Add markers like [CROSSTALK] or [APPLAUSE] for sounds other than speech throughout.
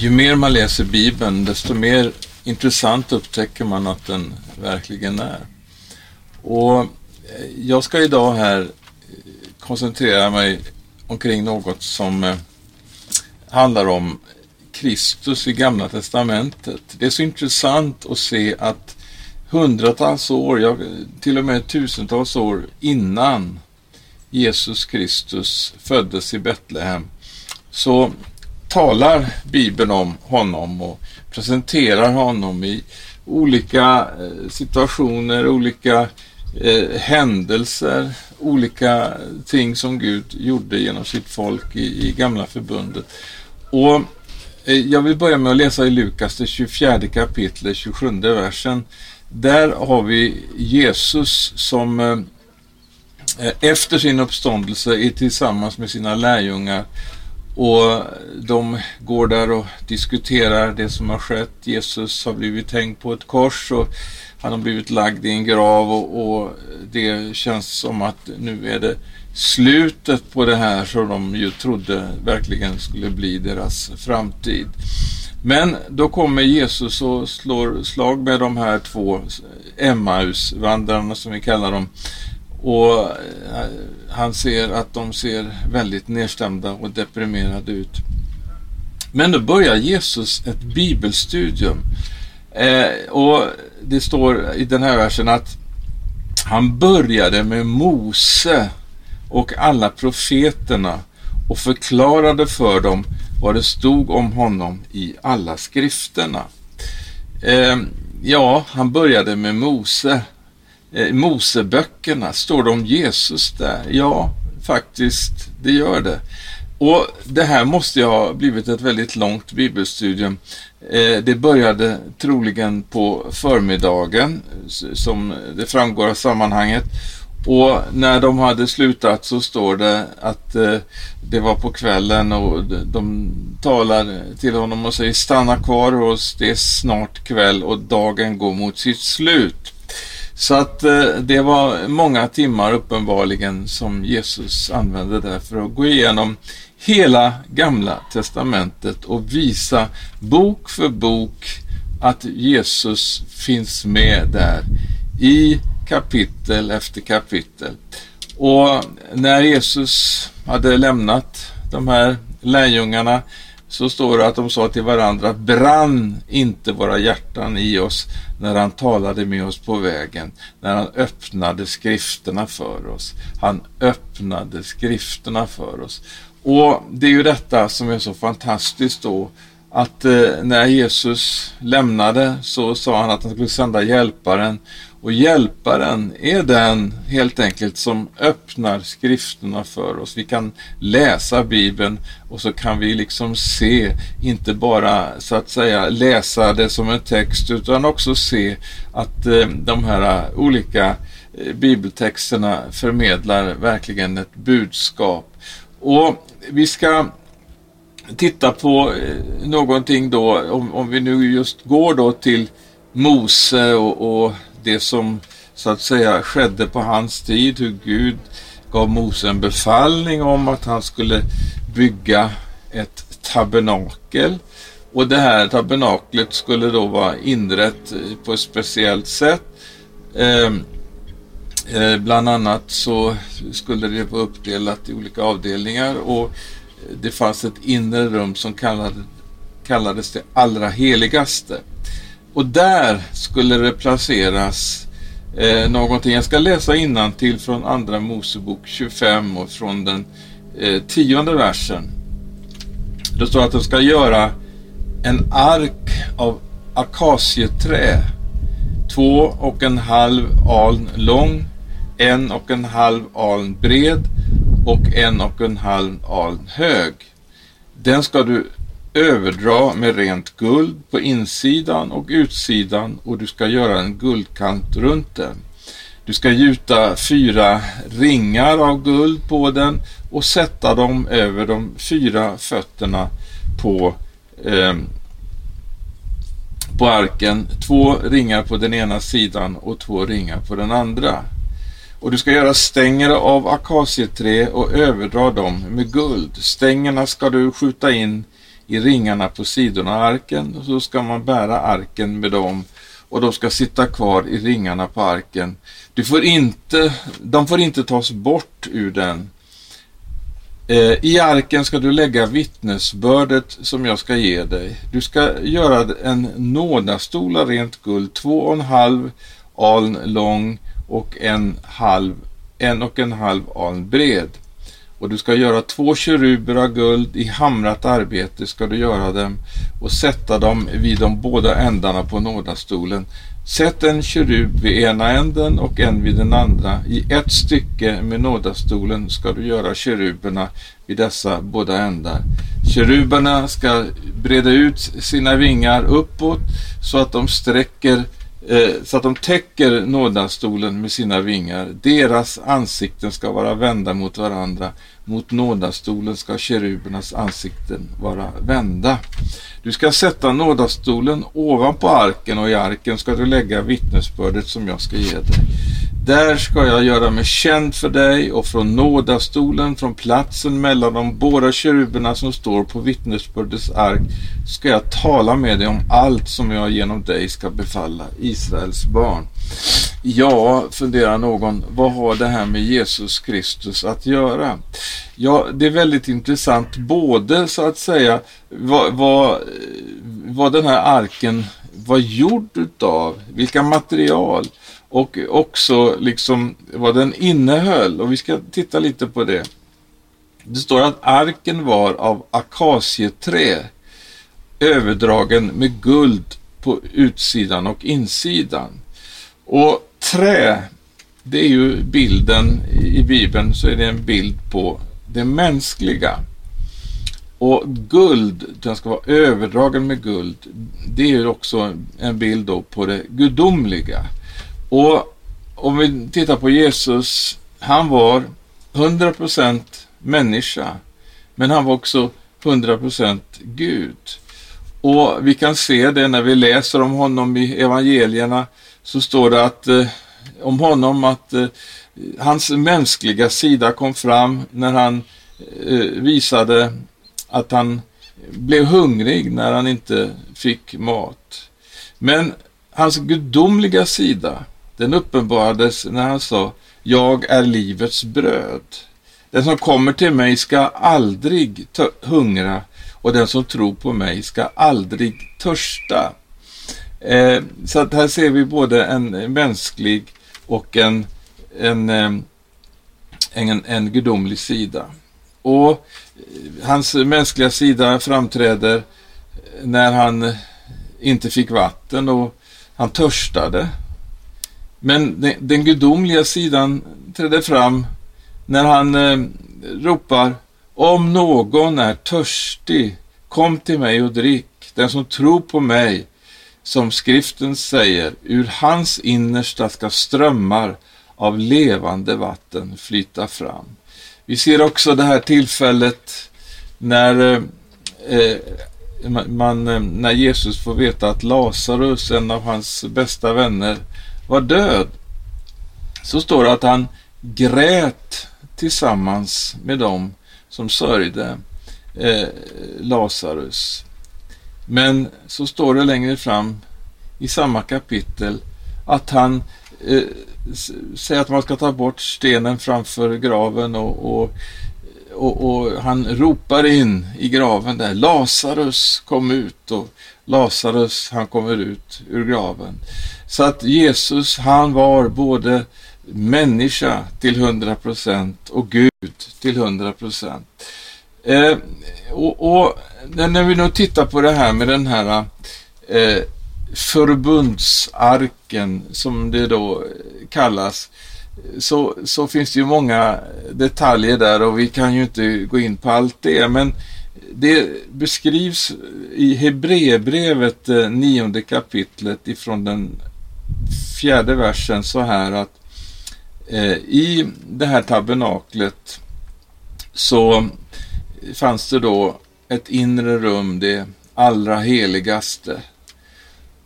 ju mer man läser Bibeln, desto mer intressant upptäcker man att den verkligen är. Och eh, jag ska idag här eh, koncentrera mig omkring något som eh, handlar om Kristus i Gamla Testamentet. Det är så intressant att se att hundratals år, ja, till och med tusentals år innan Jesus Kristus föddes i Betlehem så talar Bibeln om honom och presenterar honom i olika eh, situationer, olika eh, händelser, olika ting som Gud gjorde genom sitt folk i, i Gamla Förbundet. Och eh, jag vill börja med att läsa i Lukas, det 24 kapitlet, 27 versen. Där har vi Jesus som eh, eh, efter sin uppståndelse är tillsammans med sina lärjungar och de går där och diskuterar det som har skett. Jesus har blivit hängd på ett kors och han har blivit lagd i en grav och, och det känns som att nu är det slutet på det här som de ju trodde verkligen skulle bli deras framtid. Men då kommer Jesus och slår slag med de här två Emmaus-vandrarna som vi kallar dem och eh, han ser att de ser väldigt nedstämda och deprimerade ut. Men då börjar Jesus ett bibelstudium. Eh, och det står i den här versen att han började med Mose och alla profeterna och förklarade för dem vad det stod om honom i alla skrifterna. Eh, ja, han började med Mose eh, Moseböckerna, står det om Jesus där? Ja, faktiskt, det gör det. Och det här måste ju ha blivit ett väldigt långt bibelstudium. Eh, det började troligen på förmiddagen, som det framgår av sammanhanget. Och när de hade slutat så står det att eh, det var på kvällen och de talar till honom och säger stanna kvar hos oss, det är snart kväll och dagen går mot sitt slut. Så att eh, det var många timmar uppenbarligen som Jesus använde där för att gå igenom hela gamla testamentet och visa bok för bok att Jesus finns med där i kapitel efter kapitel. Och när Jesus hade lämnat de här lärjungarna så står det att de sa till varandra, brann inte våra hjärtan i oss när han talade med oss på vägen, när han öppnade skrifterna för oss. Han öppnade skrifterna för oss. Och det är ju detta som är så fantastiskt då, att eh, när Jesus lämnade så sa han att han skulle sända hjälparen och hjälparen är den helt enkelt som öppnar skrifterna för oss. Vi kan läsa Bibeln och så kan vi liksom se, inte bara så att säga läsa det som en text utan också se att eh, de här eh, olika eh, bibeltexterna förmedlar verkligen ett budskap. Och vi ska titta på eh, någonting då, om, om vi nu just går då till Mose och, och det som så att säga skedde på hans tid, hur Gud gav Mose en befallning om att han skulle bygga ett tabernakel. Och det här tabernaklet skulle då vara inrett eh, på ett speciellt sätt. Ehm, eh, bland annat så skulle det vara uppdelat i olika avdelningar och det fanns ett inre rum som kallades, kallades det allra heligaste. Och där skulle det placeras eh, någonting. Jag ska läsa innan till från Andra Mosebok 25 och från den eh, tionde versen. Det står att de ska göra en ark av akacieträ, två och en halv aln lång, en och en halv aln bred och en och en halv aln hög. Den ska du överdra med rent guld på insidan och utsidan och du ska göra en guldkant runt den. Du ska gjuta fyra ringar av guld på den och sätta dem över de fyra fötterna på, eh, på arken. Två ringar på den ena sidan och två ringar på den andra. Och du ska göra stänger av akacieträ och överdra dem med guld. Stängerna ska du skjuta in i ringarna på sidorna av arken och så ska man bära arken med dem och de ska sitta kvar i ringarna på arken. Du får inte, de får inte tas bort ur den. Eh, I arken ska du lägga vittnesbördet som jag ska ge dig. Du ska göra en nådastol av rent guld, två och en halv aln lång och en, halv, en och en halv aln bred. Och du ska göra två keruber av guld, i hamrat arbete ska du göra dem och sätta dem vid de båda ändarna på nådastolen. Sätt en kerub vid ena änden och en vid den andra. I ett stycke med nådastolen ska du göra keruberna vid dessa båda ändar. Keruberna ska breda ut sina vingar uppåt så att de sträcker Eh, så att de täcker nådastolen med sina vingar. Deras ansikten ska vara vända mot varandra. Mot nådastolen ska kerubernas ansikten vara vända. Du ska sätta nådastolen ovanpå arken och i arken ska du lägga vittnesbördet som jag ska ge dig. Där ska jag göra mig känd för dig och från nådastolen, från platsen mellan de båda keruberna som står på vittnesbördets ark, ska jag tala med dig om allt som jag genom dig ska befalla Israels barn. Ja, funderar någon, vad har det här med Jesus Kristus att göra? Ja, det är väldigt intressant både så att säga vad, vad, vad den här arken var gjord utav, vilka material och också liksom vad den innehöll och vi ska titta lite på det. Det står att arken var av akacieträ överdragen med guld på utsidan och insidan. Och trä, det är ju bilden i Bibeln så är det en bild på det mänskliga. Och guld, den ska vara överdragen med guld, det är ju också en bild då på det gudomliga. Och om vi tittar på Jesus, han var 100% människa, men han var också 100% Gud. Och vi kan se det när vi läser om honom i evangelierna, så står det att eh, om honom att eh, hans mänskliga sida kom fram när han eh, visade att han blev hungrig när han inte fick mat. Men hans gudomliga sida, den uppenbarades när han sa Jag är livets bröd. Den som kommer till mig ska aldrig hungra och den som tror på mig ska aldrig törsta. Eh, så att här ser vi både en mänsklig och en, en, en, en, en gudomlig sida. Och eh, hans mänskliga sida framträder när han inte fick vatten och han törstade. Men den, den gudomliga sidan trädde fram när han eh, ropar Om någon är törstig, kom till mig och drick. Den som tror på mig, som skriften säger, ur hans innersta ska strömmar av levande vatten flyta fram. Vi ser också det här tillfället när, eh, eh man, eh, när Jesus får veta att Lazarus, en av hans bästa vänner, var död. Så står det att han grät tillsammans med dem som sörjde eh, Lazarus. Men så står det längre fram i samma kapitel att han eh, säger att man ska ta bort stenen framför graven och, och, och, och, han ropar in i graven där Lazarus kom ut och Lazarus han kommer ut ur graven. Så att Jesus han var både människa till 100 procent och Gud till 100 procent. Eh, och, och, när vi nu tittar på det här med den här eh, förbundsarken som det då kallas så, så finns det ju många detaljer där och vi kan ju inte gå in på allt det men det beskrivs i Hebreerbrevet eh, nionde kapitlet ifrån den fjärde versen så här att eh, i det här tabernaklet så fanns det då ett inre rum, det allra heligaste.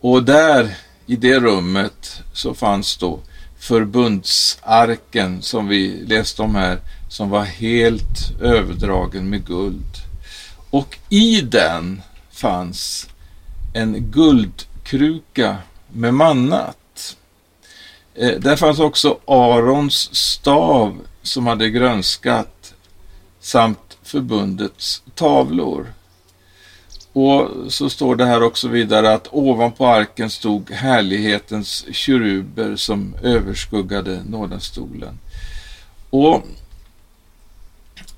Och där i det rummet så fanns då förbundsarken som vi läste om här, som var helt överdragen med guld. Och i den fanns en guldkruka med mannat. Eh, där fanns också Arons stav som hade grönskat samt förbundets tavlor. Och så står det här också vidare att ovanpå arken stod härlighetens keruber som överskuggade nådenstolen. Och,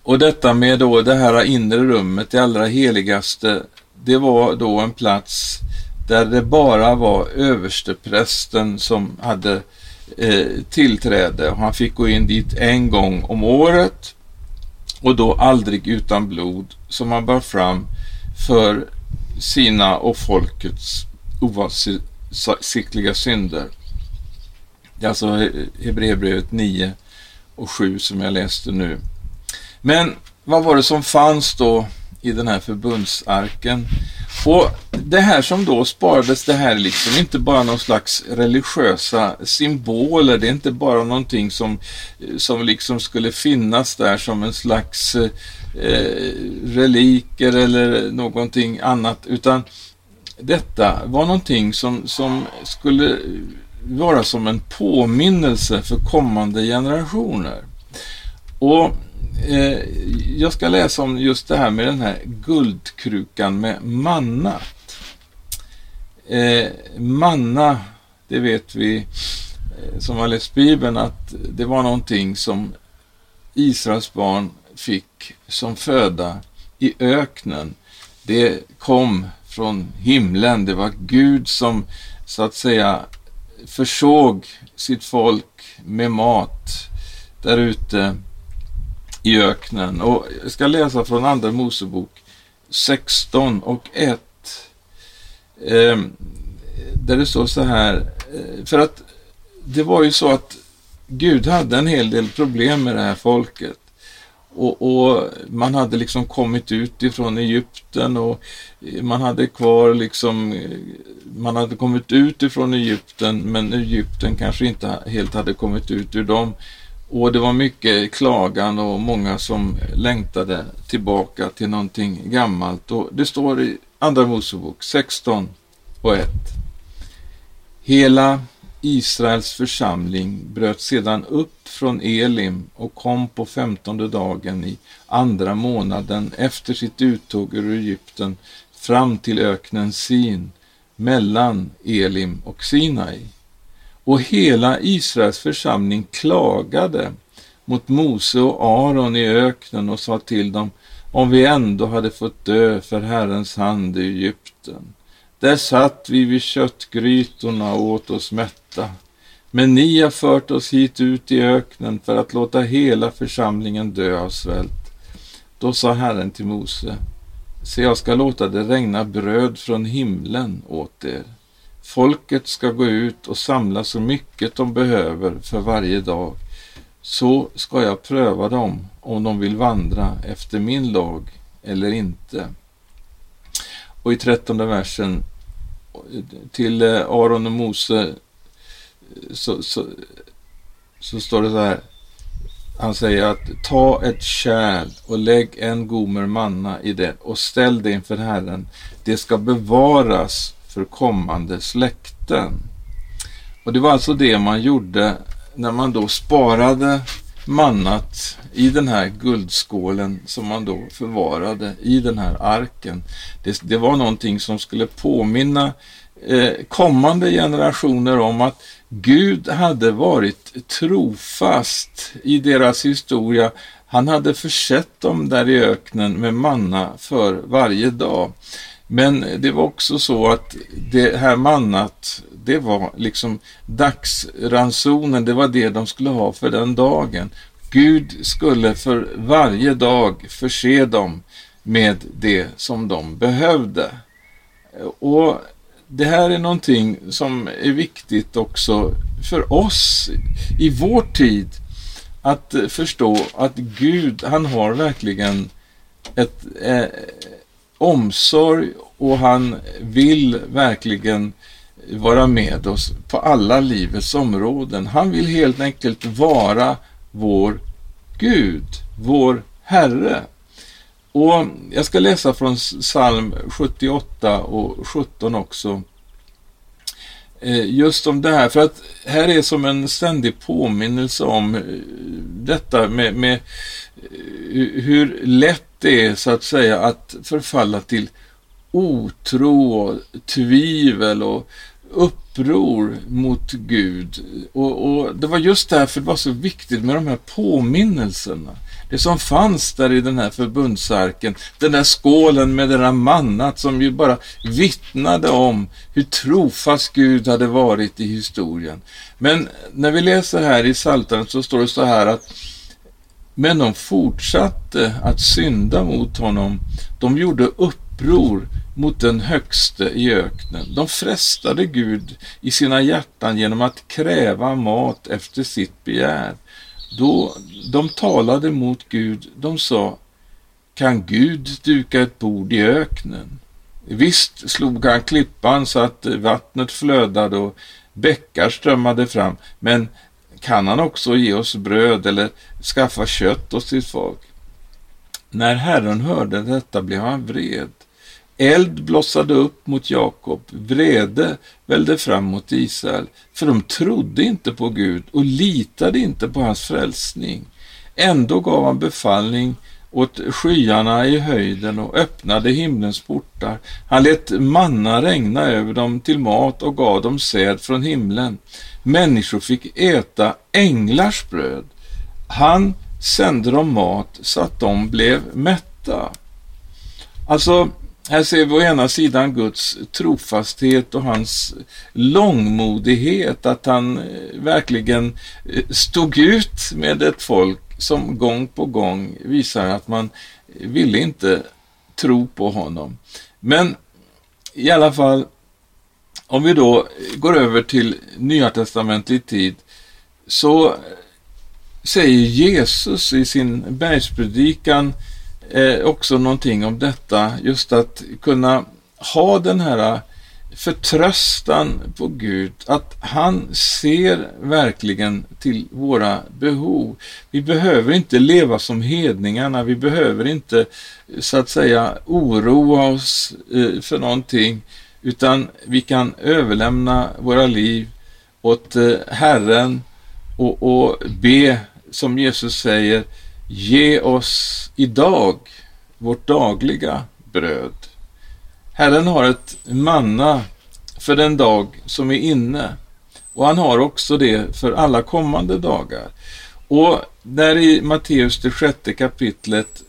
och detta med då det här inre rummet, det allra heligaste, det var då en plats där det bara var översteprästen som hade eh, tillträde. Han fick gå in dit en gång om året och då aldrig utan blod som han bar fram för sina och folkets oavsiktliga synder. Det är alltså Hebreerbrevet 9 och 7 som jag läste nu. Men vad var det som fanns då i den här förbundsarken? Och det här som då sparades, det här är liksom inte bara någon slags religiösa symboler, det är inte bara någonting som, som liksom skulle finnas där som en slags eh, reliker eller någonting annat, utan detta var någonting som, som skulle vara som en påminnelse för kommande generationer. Och eh, jag ska läsa om just det här med den här guldkrukan med mannat. Eh, manna, det vet vi eh, som har läst Bibeln att det var någonting som Israels barn fick som föda i öknen. Det kom från himlen. Det var Gud som så att säga försåg sitt folk med mat där ute i öknen. Och jag ska läsa från Andra Mosebok 16 och 1. Eh, där det står så här, eh, för att det var ju så att Gud hade en hel del problem med det här folket. Och, och, man hade liksom kommit ut ifrån Egypten och man hade kvar liksom, eh, man hade kommit ut ifrån Egypten men Egypten kanske inte helt hade kommit ut ur dem. Och det var mycket klagan och många som längtade tillbaka till någonting gammalt. Och det står i Andra Mosebok 16 och 1. Hela Israels församling bröt sedan upp från Elim och kom på femtonde dagen i andra månaden efter sitt uttåg ur Egypten fram till öknen Sin mellan Elim och Sinai. Och hela Israels församling klagade mot Mose och Aron i öknen och sa till dem om vi ändå hade fått dö för Herrens hand i Egypten. Där satt vi vid köttgrytorna och åt oss mätta. Men ni har fört oss hit ut i öknen för att låta hela församlingen dö av svält. Då sa Herren till Mose, se jag ska låta det regna bröd från himlen åt er. Folket ska gå ut och samla så mycket de behöver för varje dag. Så ska jag pröva dem om de vill vandra efter min lag eller inte. Och i trettonde versen till eh, Aron och Mose så, så, så står det så här. Han säger att ta ett kärl och lägg en gomer manna i det och ställ det inför Herren. Det ska bevaras för kommande släkten. Och det var alltså det man gjorde när man då sparade mannat i den här guldskålen som man då förvarade i den här arken. Det, det var någonting som skulle påminna eh, kommande generationer om att Gud hade varit trofast i deras historia. Han hade försett dem där i öknen med manna för varje dag. Men det var också så att det här mannat, det var liksom dagsransonen, det var det de skulle ha för den dagen. Gud skulle för varje dag förse dem med det som de behövde. Och det här är någonting som är viktigt också för oss i vår tid att förstå att Gud, han har verkligen ett eh, omsorg och han vill verkligen vara med oss på alla livets områden. Han vill helt enkelt vara vår Gud, vår Herre. Och jag ska läsa från psalm 78 och 17 också. Eh, just om det här, för att här är som en ständig påminnelse om eh, detta med, med eh, hur lätt det är så att säga att förfalla till otro och tvivel och uppror mot Gud. Och, och, det var just därför det var så viktigt med de här påminnelserna. Det som fanns där i den här förbundsarken, den där skålen med det där mannat som ju bara vittnade om hur trofast Gud hade varit i historien. Men när vi läser här i Psaltaren så står det så här att men de fortsatte att synda mot honom. De gjorde uppror mot den högste i öknen. De frestade Gud i sina hjärtan genom att kräva mat efter sitt begär. Då de talade mot Gud, de sa, kan Gud duka ett bord i öknen? Visst slog han klippan så att vattnet flödade och bäckar strömmade fram, men kan han också ge oss bröd eller skaffa kött åt sitt folk? När Herren hörde detta blev han vred. Eld blossade upp mot Jakob, vrede välde fram mot Israel, för de trodde inte på Gud och litade inte på hans frälsning. Ändå gav han befallning åt skyarna i höjden och öppnade himlens portar. Han lät manna regna över dem till mat och gav dem säd från himlen. Människor fick äta änglars bröd. Han sände dem mat så att de blev mätta. Alltså, här ser vi å ena sidan Guds trofasthet och hans långmodighet, att han eh, verkligen eh, stod ut med ett folk som gång på gång visar att man ville inte tro på honom. Men i alla fall, om vi då går över till Nya testamentet tid, så säger Jesus i sin bergspredikan eh, också någonting om detta, just att kunna ha den här förtröstan på Gud, att han ser verkligen till våra behov. Vi behöver inte leva som hedningarna, vi behöver inte så att säga oroa oss eh, för någonting, utan vi kan överlämna våra liv åt eh, Herren och, och be, som Jesus säger, Ge oss idag vårt dagliga bröd. Herren har ett manna för den dag som är inne och han har också det för alla kommande dagar. Och där i Matteus det sjätte kapitlet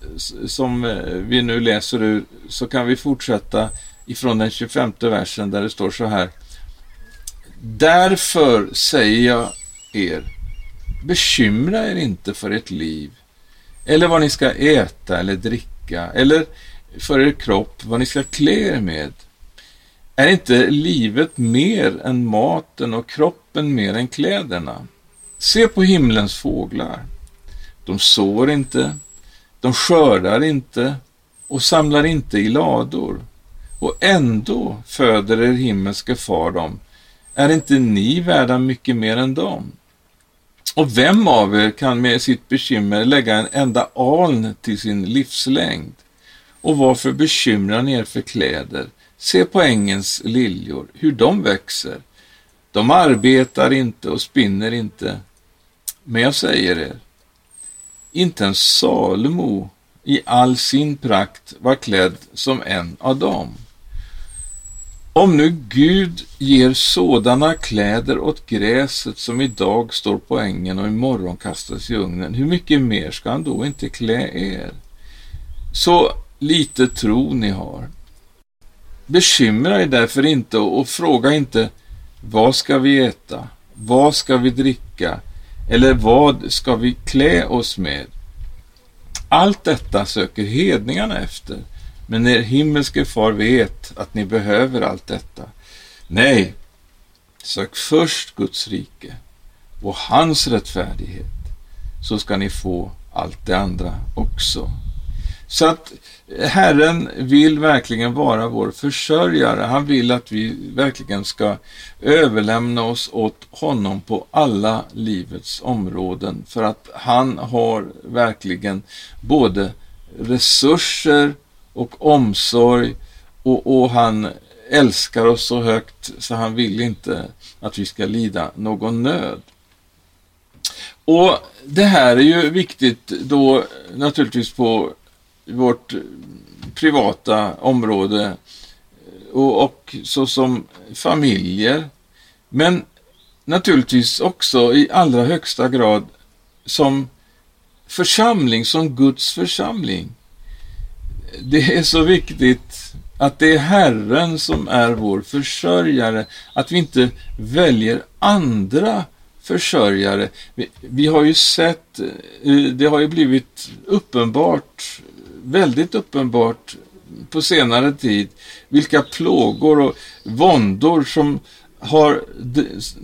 som eh, vi nu läser ur så kan vi fortsätta ifrån den 25 versen där det står så här. Därför säger jag er, bekymra er inte för ert liv eller vad ni ska äta eller dricka, eller för er kropp vad ni ska klä er med. Är inte livet mer än maten och kroppen mer än kläderna? Se på himlens fåglar. De sår inte, de skördar inte och samlar inte i lador. Och ändå föder er himmelske far dem. Är inte ni värda mycket mer än dem? Och vem av er kan med sitt bekymmer lägga en enda aln till sin livslängd? Och varför bekymrar ni er för kläder? Se på ängens liljor, hur de växer. De arbetar inte och spinner inte. Men jag säger er, inte en Salomo i all sin prakt var klädd som en av dem. Om nu Gud ger sådana kläder åt gräset som idag står på ängen och imorgon kastas i ugnen, hur mycket mer ska han då inte klä er? Så lite tro ni har. Bekymra er därför inte och fråga inte vad ska vi äta? Vad ska vi dricka? Eller vad ska vi klä oss med? Allt detta söker hedningarna efter men er himmelske far vet att ni behöver allt detta. Nej, sök först Guds rike och hans rättfärdighet, så ska ni få allt det andra också. Så att Herren vill verkligen vara vår försörjare. Han vill att vi verkligen ska överlämna oss åt honom på alla livets områden för att han har verkligen både resurser och omsorg och, och han älskar oss så högt så han vill inte att vi ska lida någon nöd. Och det här är ju viktigt då naturligtvis på vårt eh, privata område eh, och, och så som familjer. Men naturligtvis också i allra högsta grad som församling, som Guds församling. Det är så viktigt att det är Herren som är vår försörjare, att vi inte väljer andra försörjare. Vi, vi, har ju sett, eh, det har ju blivit uppenbart, väldigt uppenbart på senare tid, vilka plågor och våndor som, har,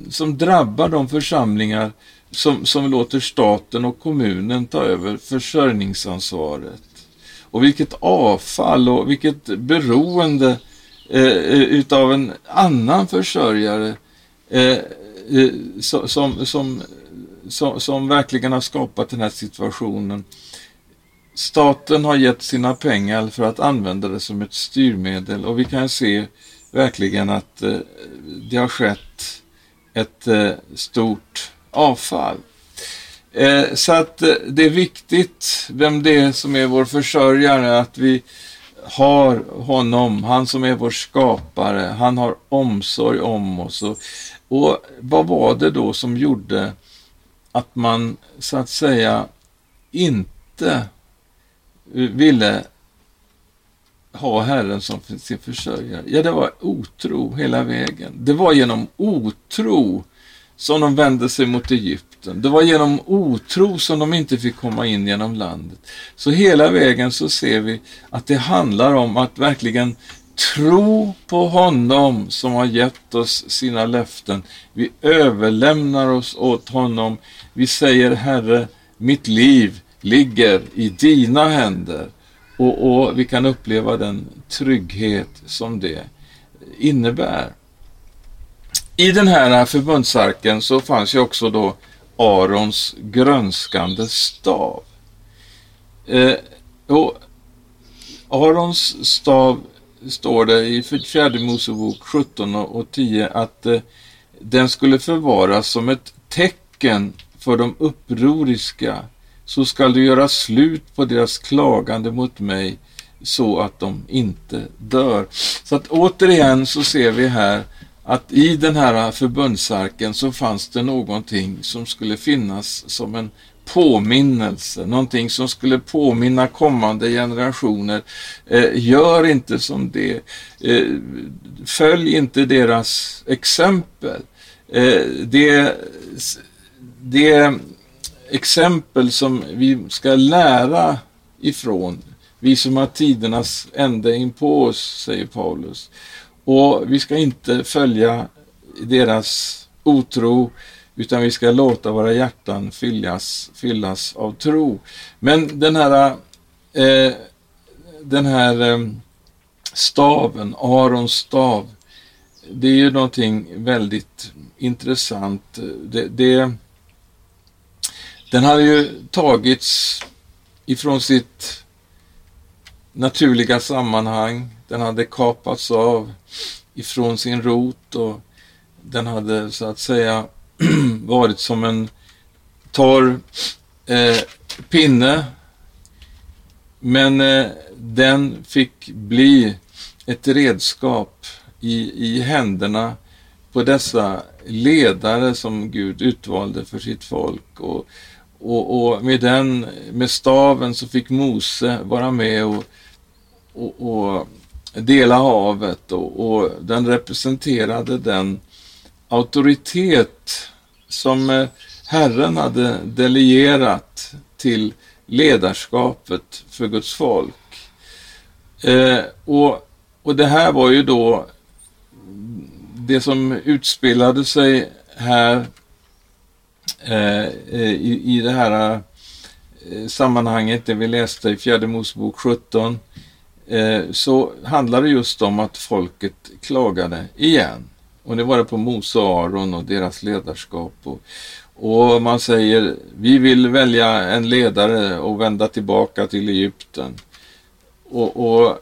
som drabbar de församlingar som, som låter staten och kommunen ta över försörjningsansvaret. Och vilket avfall och vilket beroende eh, eh utav en annan försörjare eh, eh som, som, som, som verkligen har skapat den här situationen. Staten har gett sina pengar för att använda det som ett styrmedel och vi kan se verkligen att eh, det har skett ett eh, stort avfall. Eh, så att eh, det är viktigt vem det är som är vår försörjare, att vi har honom, han som är vår skapare, han har omsorg om oss. Och och vad var det då som gjorde att man så att säga inte ville ha Herren som sin försörjare? Ja, det var otro hela vägen. Det var genom otro som de vände sig mot Egypten. Det var genom otro som de inte fick komma in genom landet. Så hela vägen så ser vi att det handlar om att verkligen tro på honom som har gett oss sina löften. Vi överlämnar oss åt honom. Vi säger Herre, mitt liv ligger i dina händer. Och, och vi kan uppleva den trygghet som det innebär. I den här förbundsarken så fanns ju också då Arons grönskande stav. Eh, och Arons stav står det i fjärde Mosebok 17 och 10 att eh, den skulle förvaras som ett tecken för de upproriska så skall du göra slut på deras klagande mot mig så att de inte dör. Så att återigen så ser vi här att i den här förbundsarken så fanns det någonting som skulle finnas som en påminnelse, någonting som skulle påminna kommande generationer. Eh, gör inte som det. Eh, följ inte deras exempel. Eh, det, det exempel som vi ska lära ifrån, vi som har tidernas ände in på oss, säger Paulus. Och vi ska inte följa deras otro, utan vi ska låta våra hjärtan fyllas, fyllas av tro. Men den här, eh, den här eh, staven, Arons stav, det är ju någonting väldigt intressant. Det, det, den hade ju tagits ifrån sitt naturliga sammanhang. Den hade kapats av ifrån sin rot och den hade så att säga [CLEARS THROAT] varit som en torr eh, pinne. Men eh, den fick bli ett redskap i, i händerna på dessa ledare som Gud utvalde för sitt folk. Och, och, och med den, med staven så fick Mose vara med och, och, och dela havet och, och den representerade den auktoritet som eh, Herren hade delegerat till ledarskapet för Guds folk. Eh, och, och det här var ju då det som utspelade sig här Eh, eh, i, i det här eh, sammanhanget, det vi läste i fjärde Mosebok 17, eh, så handlar det just om att folket klagade igen. Och det var det på Mose och Aron och deras ledarskap. Och, och man säger vi vill välja en ledare och vända tillbaka till Egypten. Och, och,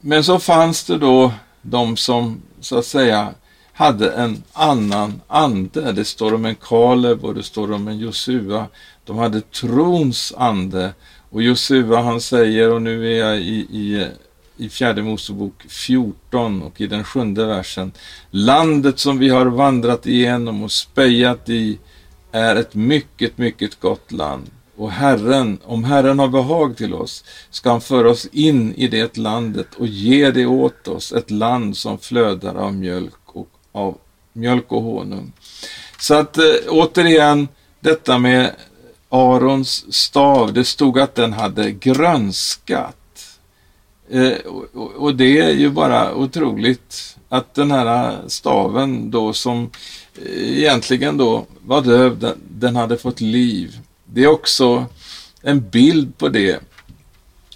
men så fanns det då de som så att säga hade en annan ande. Det står om en Kaleb och det står om en Josua. De hade trons ande. Och Josua han säger, och nu är jag i, i, i fjärde Mosebok 14 och i den sjunde versen. Landet som vi har vandrat igenom och spejat i är ett mycket, mycket gott land. Och Herren, om Herren har behag till oss, ska han föra oss in i det landet och ge det åt oss, ett land som flödar av mjölk av mjölk och honung. Så att eh, återigen, detta med Arons stav, det stod att den hade grönskat. Eh, och, och, det är ju bara otroligt att den här staven då som eh, egentligen då var döv, den, den hade fått liv. Det är också en bild på det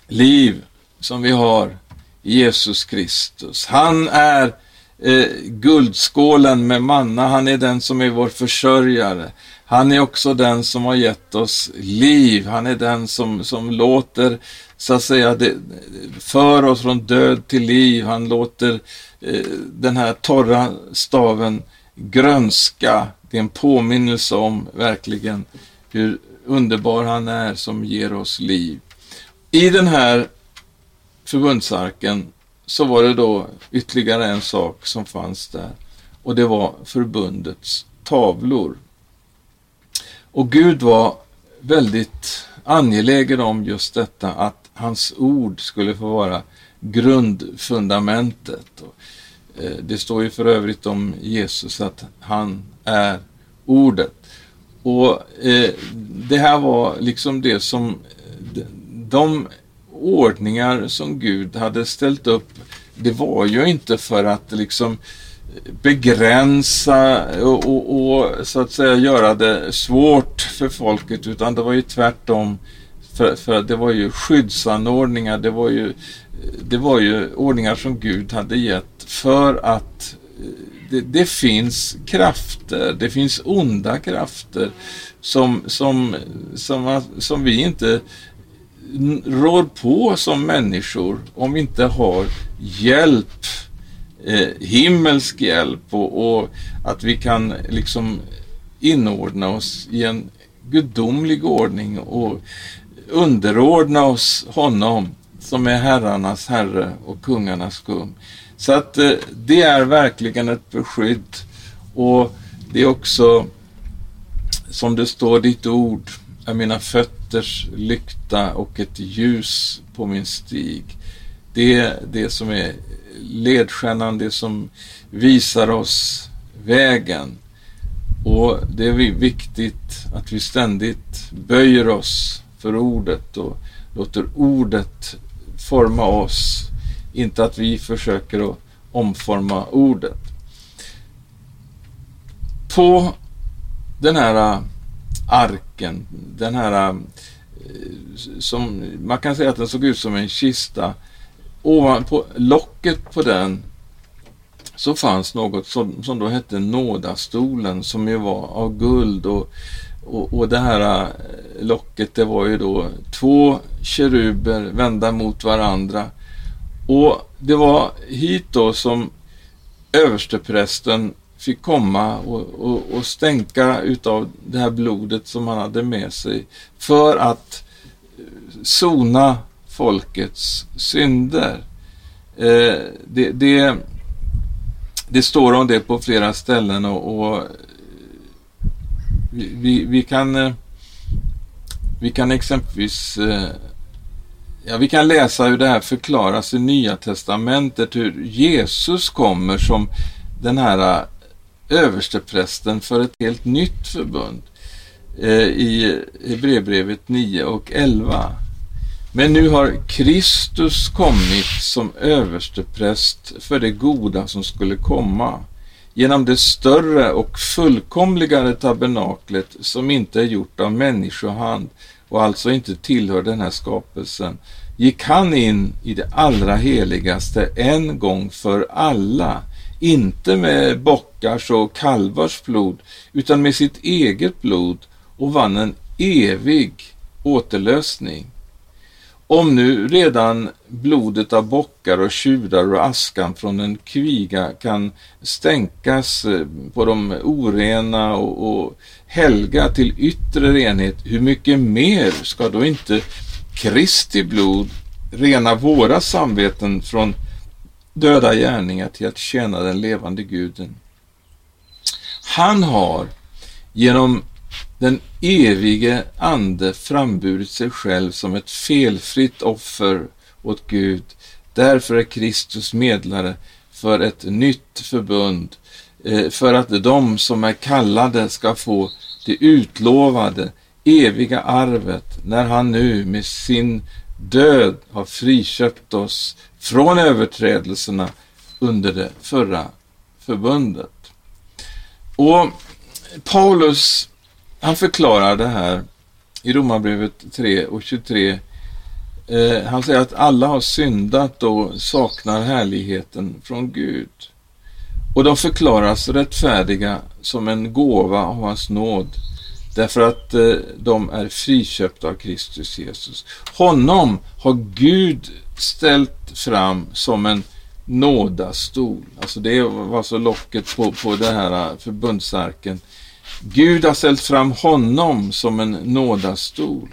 liv som vi har i Jesus Kristus. Han är eh, guldskålen med manna, han är den som är vår försörjare. Han är också den som har gett oss liv, han är den som, som låter, så att säga, det, för oss från död till liv, han låter eh, den här torra staven grönska. Det är en påminnelse om verkligen hur underbar han är som ger oss liv. I den här förbundsarken så var det då ytterligare en sak som fanns där och det var förbundets tavlor. Och Gud var väldigt angelägen om just detta att hans ord skulle få vara grundfundamentet. Eh, det står ju för övrigt om Jesus att han är ordet. Och eh, det här var liksom det som de ordningar som Gud hade ställt upp, det var ju inte för att liksom begränsa och, och, och, så att säga göra det svårt för folket utan det var ju tvärtom. För, för det var ju skyddsanordningar, det var ju, det var ju ordningar som Gud hade gett för att eh, det, det, finns krafter, det finns onda krafter som, som, som, som vi inte rår på som människor om vi inte har hjälp eh, himmelsk hjälp och, och, att vi kan liksom inordna oss i en gudomlig ordning och underordna oss honom som är herrarnas herre och kungarnas kung. Så att eh, det är verkligen ett beskydd och det är också som det står ditt ord är mina fötters lykta och ett ljus på min stig. Det är det som är ledstjärnan, det som visar oss vägen. Och det är viktigt att vi ständigt böjer oss för ordet och låter ordet forma oss. Inte att vi försöker att omforma ordet. På den här arken, den här eh, som man kan säga att den såg ut som en kista. Ovanpå locket på den så fanns något som, som då hette nådastolen som ju var av guld. Och, och, och det här eh, locket det var ju då två keruber vända mot varandra. Och det var hit då som översteprästen fick komma och, och, och stänka utav det här blodet som han hade med sig för att eh, sona folkets synder. Eh, det, det, det, står om det på flera ställen och, och eh, vi, vi, kan eh, vi kan exempelvis ja, vi kan läsa hur det här förklaras i Nya Testamentet, hur Jesus kommer som den här översteprästen för ett helt nytt förbund eh, i Hebreerbrevet 9 och 11. Men nu har Kristus kommit som överstepräst för det goda som skulle komma genom det större och fullkomligare tabernaklet som inte är gjort av människohand och alltså inte tillhör den här skapelsen, gick han in i det allra heligaste en gång för alla inte med bockars och kalvars blod, utan med sitt eget blod och vann en evig återlösning. Om nu redan blodet av bockar och tjurar och askan från en kviga kan stänkas eh, på de orena och, och helga till yttre renhet, hur mycket mer ska då inte Kristi blod rena våra samveten från döda gärningar till att tjäna den levande guden. Han har genom den evige ande framburit sig själv som ett felfritt offer åt Gud. Därför är Kristus medlare för ett nytt förbund, eh, för att de som är kallade ska få det utlovade eviga arvet när han nu med sin död har friköpt oss från överträdelserna under det förra förbundet. Och Paulus, han förklarar det här i Romarbrevet 3 och 23. Eh, han säger att alla har syndat och saknar härligheten från Gud. Och de förklaras rättfärdiga som en gåva av hans nåd Därför att eh, de är friköpta av Kristus Jesus. Honom har Gud ställt fram som en nådastol. Alltså det var så locket på, på den här eh, förbundsarken. Gud har ställt fram honom som en nådastol.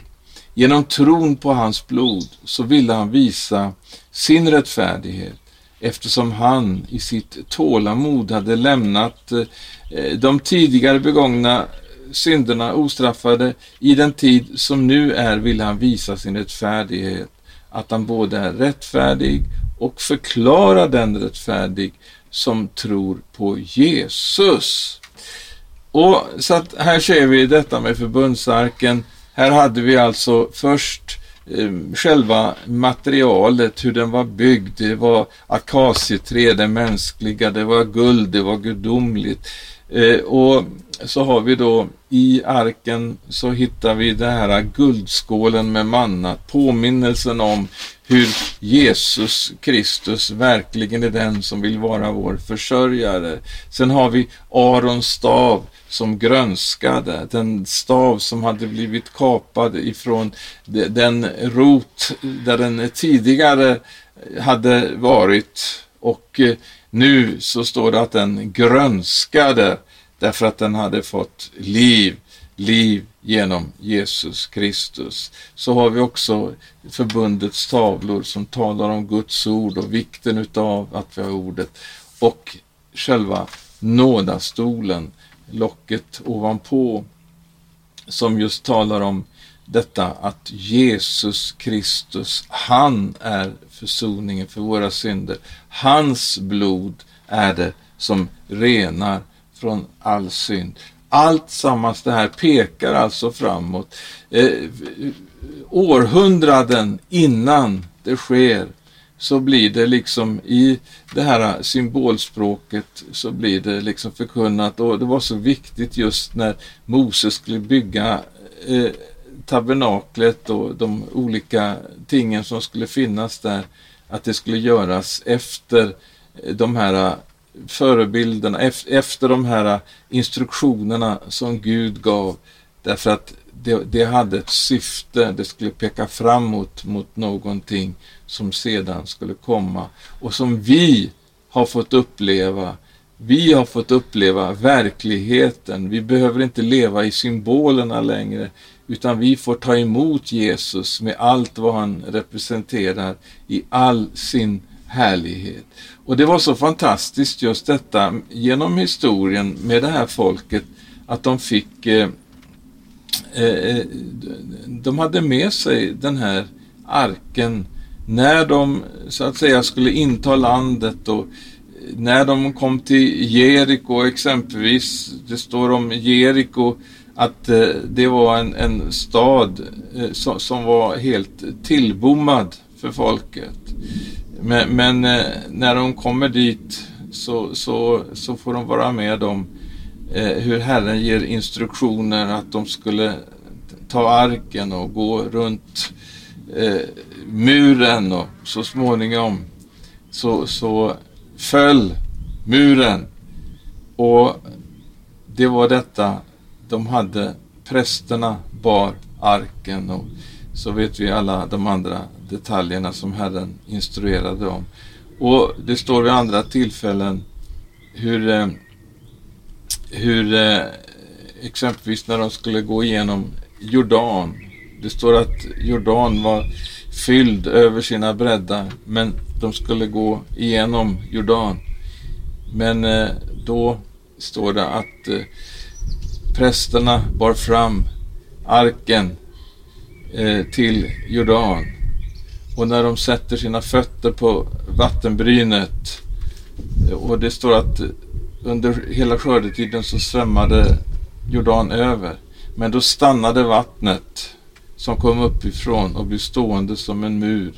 Genom tron på hans blod så ville han visa sin rättfärdighet eftersom han i sitt tålamod hade lämnat eh, de tidigare begångna synderna ostraffade. I den tid som nu är vill han visa sin rättfärdighet, att han både är rättfärdig och förklarar den rättfärdig som tror på Jesus. Och så att här ser vi detta med förbundsarken. Här hade vi alltså först eh, själva materialet, hur den var byggd. Det var akacieträ, det mänskliga, det var guld, det var gudomligt. Eh, och så har vi då i arken så hittar vi den här guldskålen med manna, påminnelsen om hur Jesus Kristus verkligen är den som vill vara vår försörjare. Sen har vi Arons stav som grönskade, den stav som hade blivit kapad ifrån den rot där den tidigare hade varit. Och eh, nu så står det att den grönskade därför att den hade fått liv, liv genom Jesus Kristus. Så har vi också förbundets tavlor som talar om Guds ord och vikten utav att vi har ordet och själva nådastolen, locket ovanpå som just talar om detta att Jesus Kristus, han är försoningen för våra synder. Hans blod är det som renar från all synd. Allt sammans det här pekar alltså framåt. Eh, århundraden innan det sker så blir det liksom i det här symbolspråket så blir det liksom förkunnat och det var så viktigt just när Moses skulle bygga eh, tabernaklet och de olika tingen som skulle finnas där att det skulle göras efter de här förebilderna, efter de här instruktionerna som Gud gav. Därför att det, det, hade ett syfte, det skulle peka framåt mot någonting som sedan skulle komma och som vi har fått uppleva. Vi har fått uppleva verkligheten. Vi behöver inte leva i symbolerna längre utan vi får ta emot Jesus med allt vad han representerar i all sin härlighet. Och det var så fantastiskt just detta genom historien med det här folket att de fick eh, eh, de hade med sig den här arken när de så att säga skulle inta landet och när de kom till Jeriko exempelvis, det står om Jeriko att eh, det var en, en stad eh, som, som, var helt tillbommad för folket. Men, men eh, när de kommer dit så, så, så får de vara med om eh, hur Herren ger instruktioner att de skulle ta arken och gå runt eh, muren och så småningom så, så föll muren. Och det var detta de hade, prästerna bar arken och så vet vi alla de andra detaljerna som Herren instruerade om. Och det står vid andra tillfällen hur, eh, hur eh, exempelvis när de skulle gå igenom Jordan. Det står att Jordan var fylld över sina breddar, men de skulle gå igenom Jordan. Men eh, då står det att prästerna bar fram arken till Jordan. Och när de sätter sina fötter på vattenbrynet eh, och det står att eh, under hela skördetiden så svämmade Jordan över. Men då stannade vattnet som kom uppifrån och blev stående som en mur.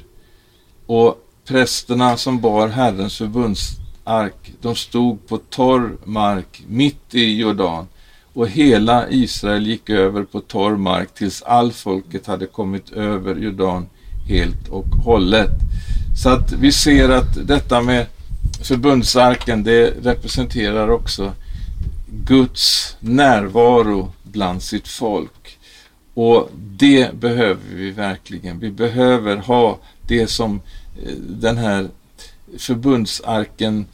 Och prästerna som bar Herrens förbundsark, de stod på torr mark mitt i Jordan och hela Israel gick över på torr mark tills all folket hade kommit över Jordan helt och hållet. Så att vi ser att detta med förbundsarken det representerar också Guds närvaro bland sitt folk. Och det behöver vi verkligen. Vi behöver ha det som eh, den här förbundsarken eh,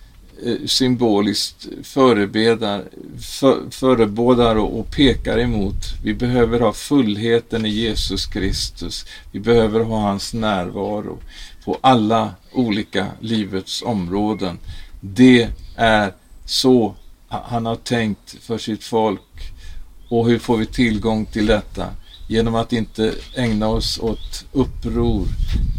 Eh, symboliskt förebedar, för, förebådar och, och pekar emot. Vi behöver ha fullheten i Jesus Kristus. Vi behöver ha hans närvaro på alla olika livets områden. Det är så han har tänkt för sitt folk. Och hur får vi tillgång till detta? Genom att inte ägna oss åt uppror,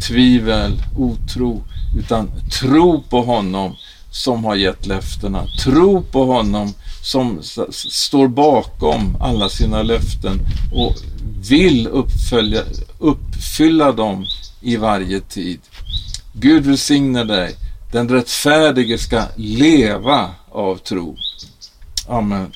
tvivel, otro, utan tro på honom som har gett löftena. Tro på honom som står bakom alla sina löften och vill uppfölja, uppfylla dem i varje tid. Gud välsigne dig. Den rättfärdige ska leva av tro. Amen.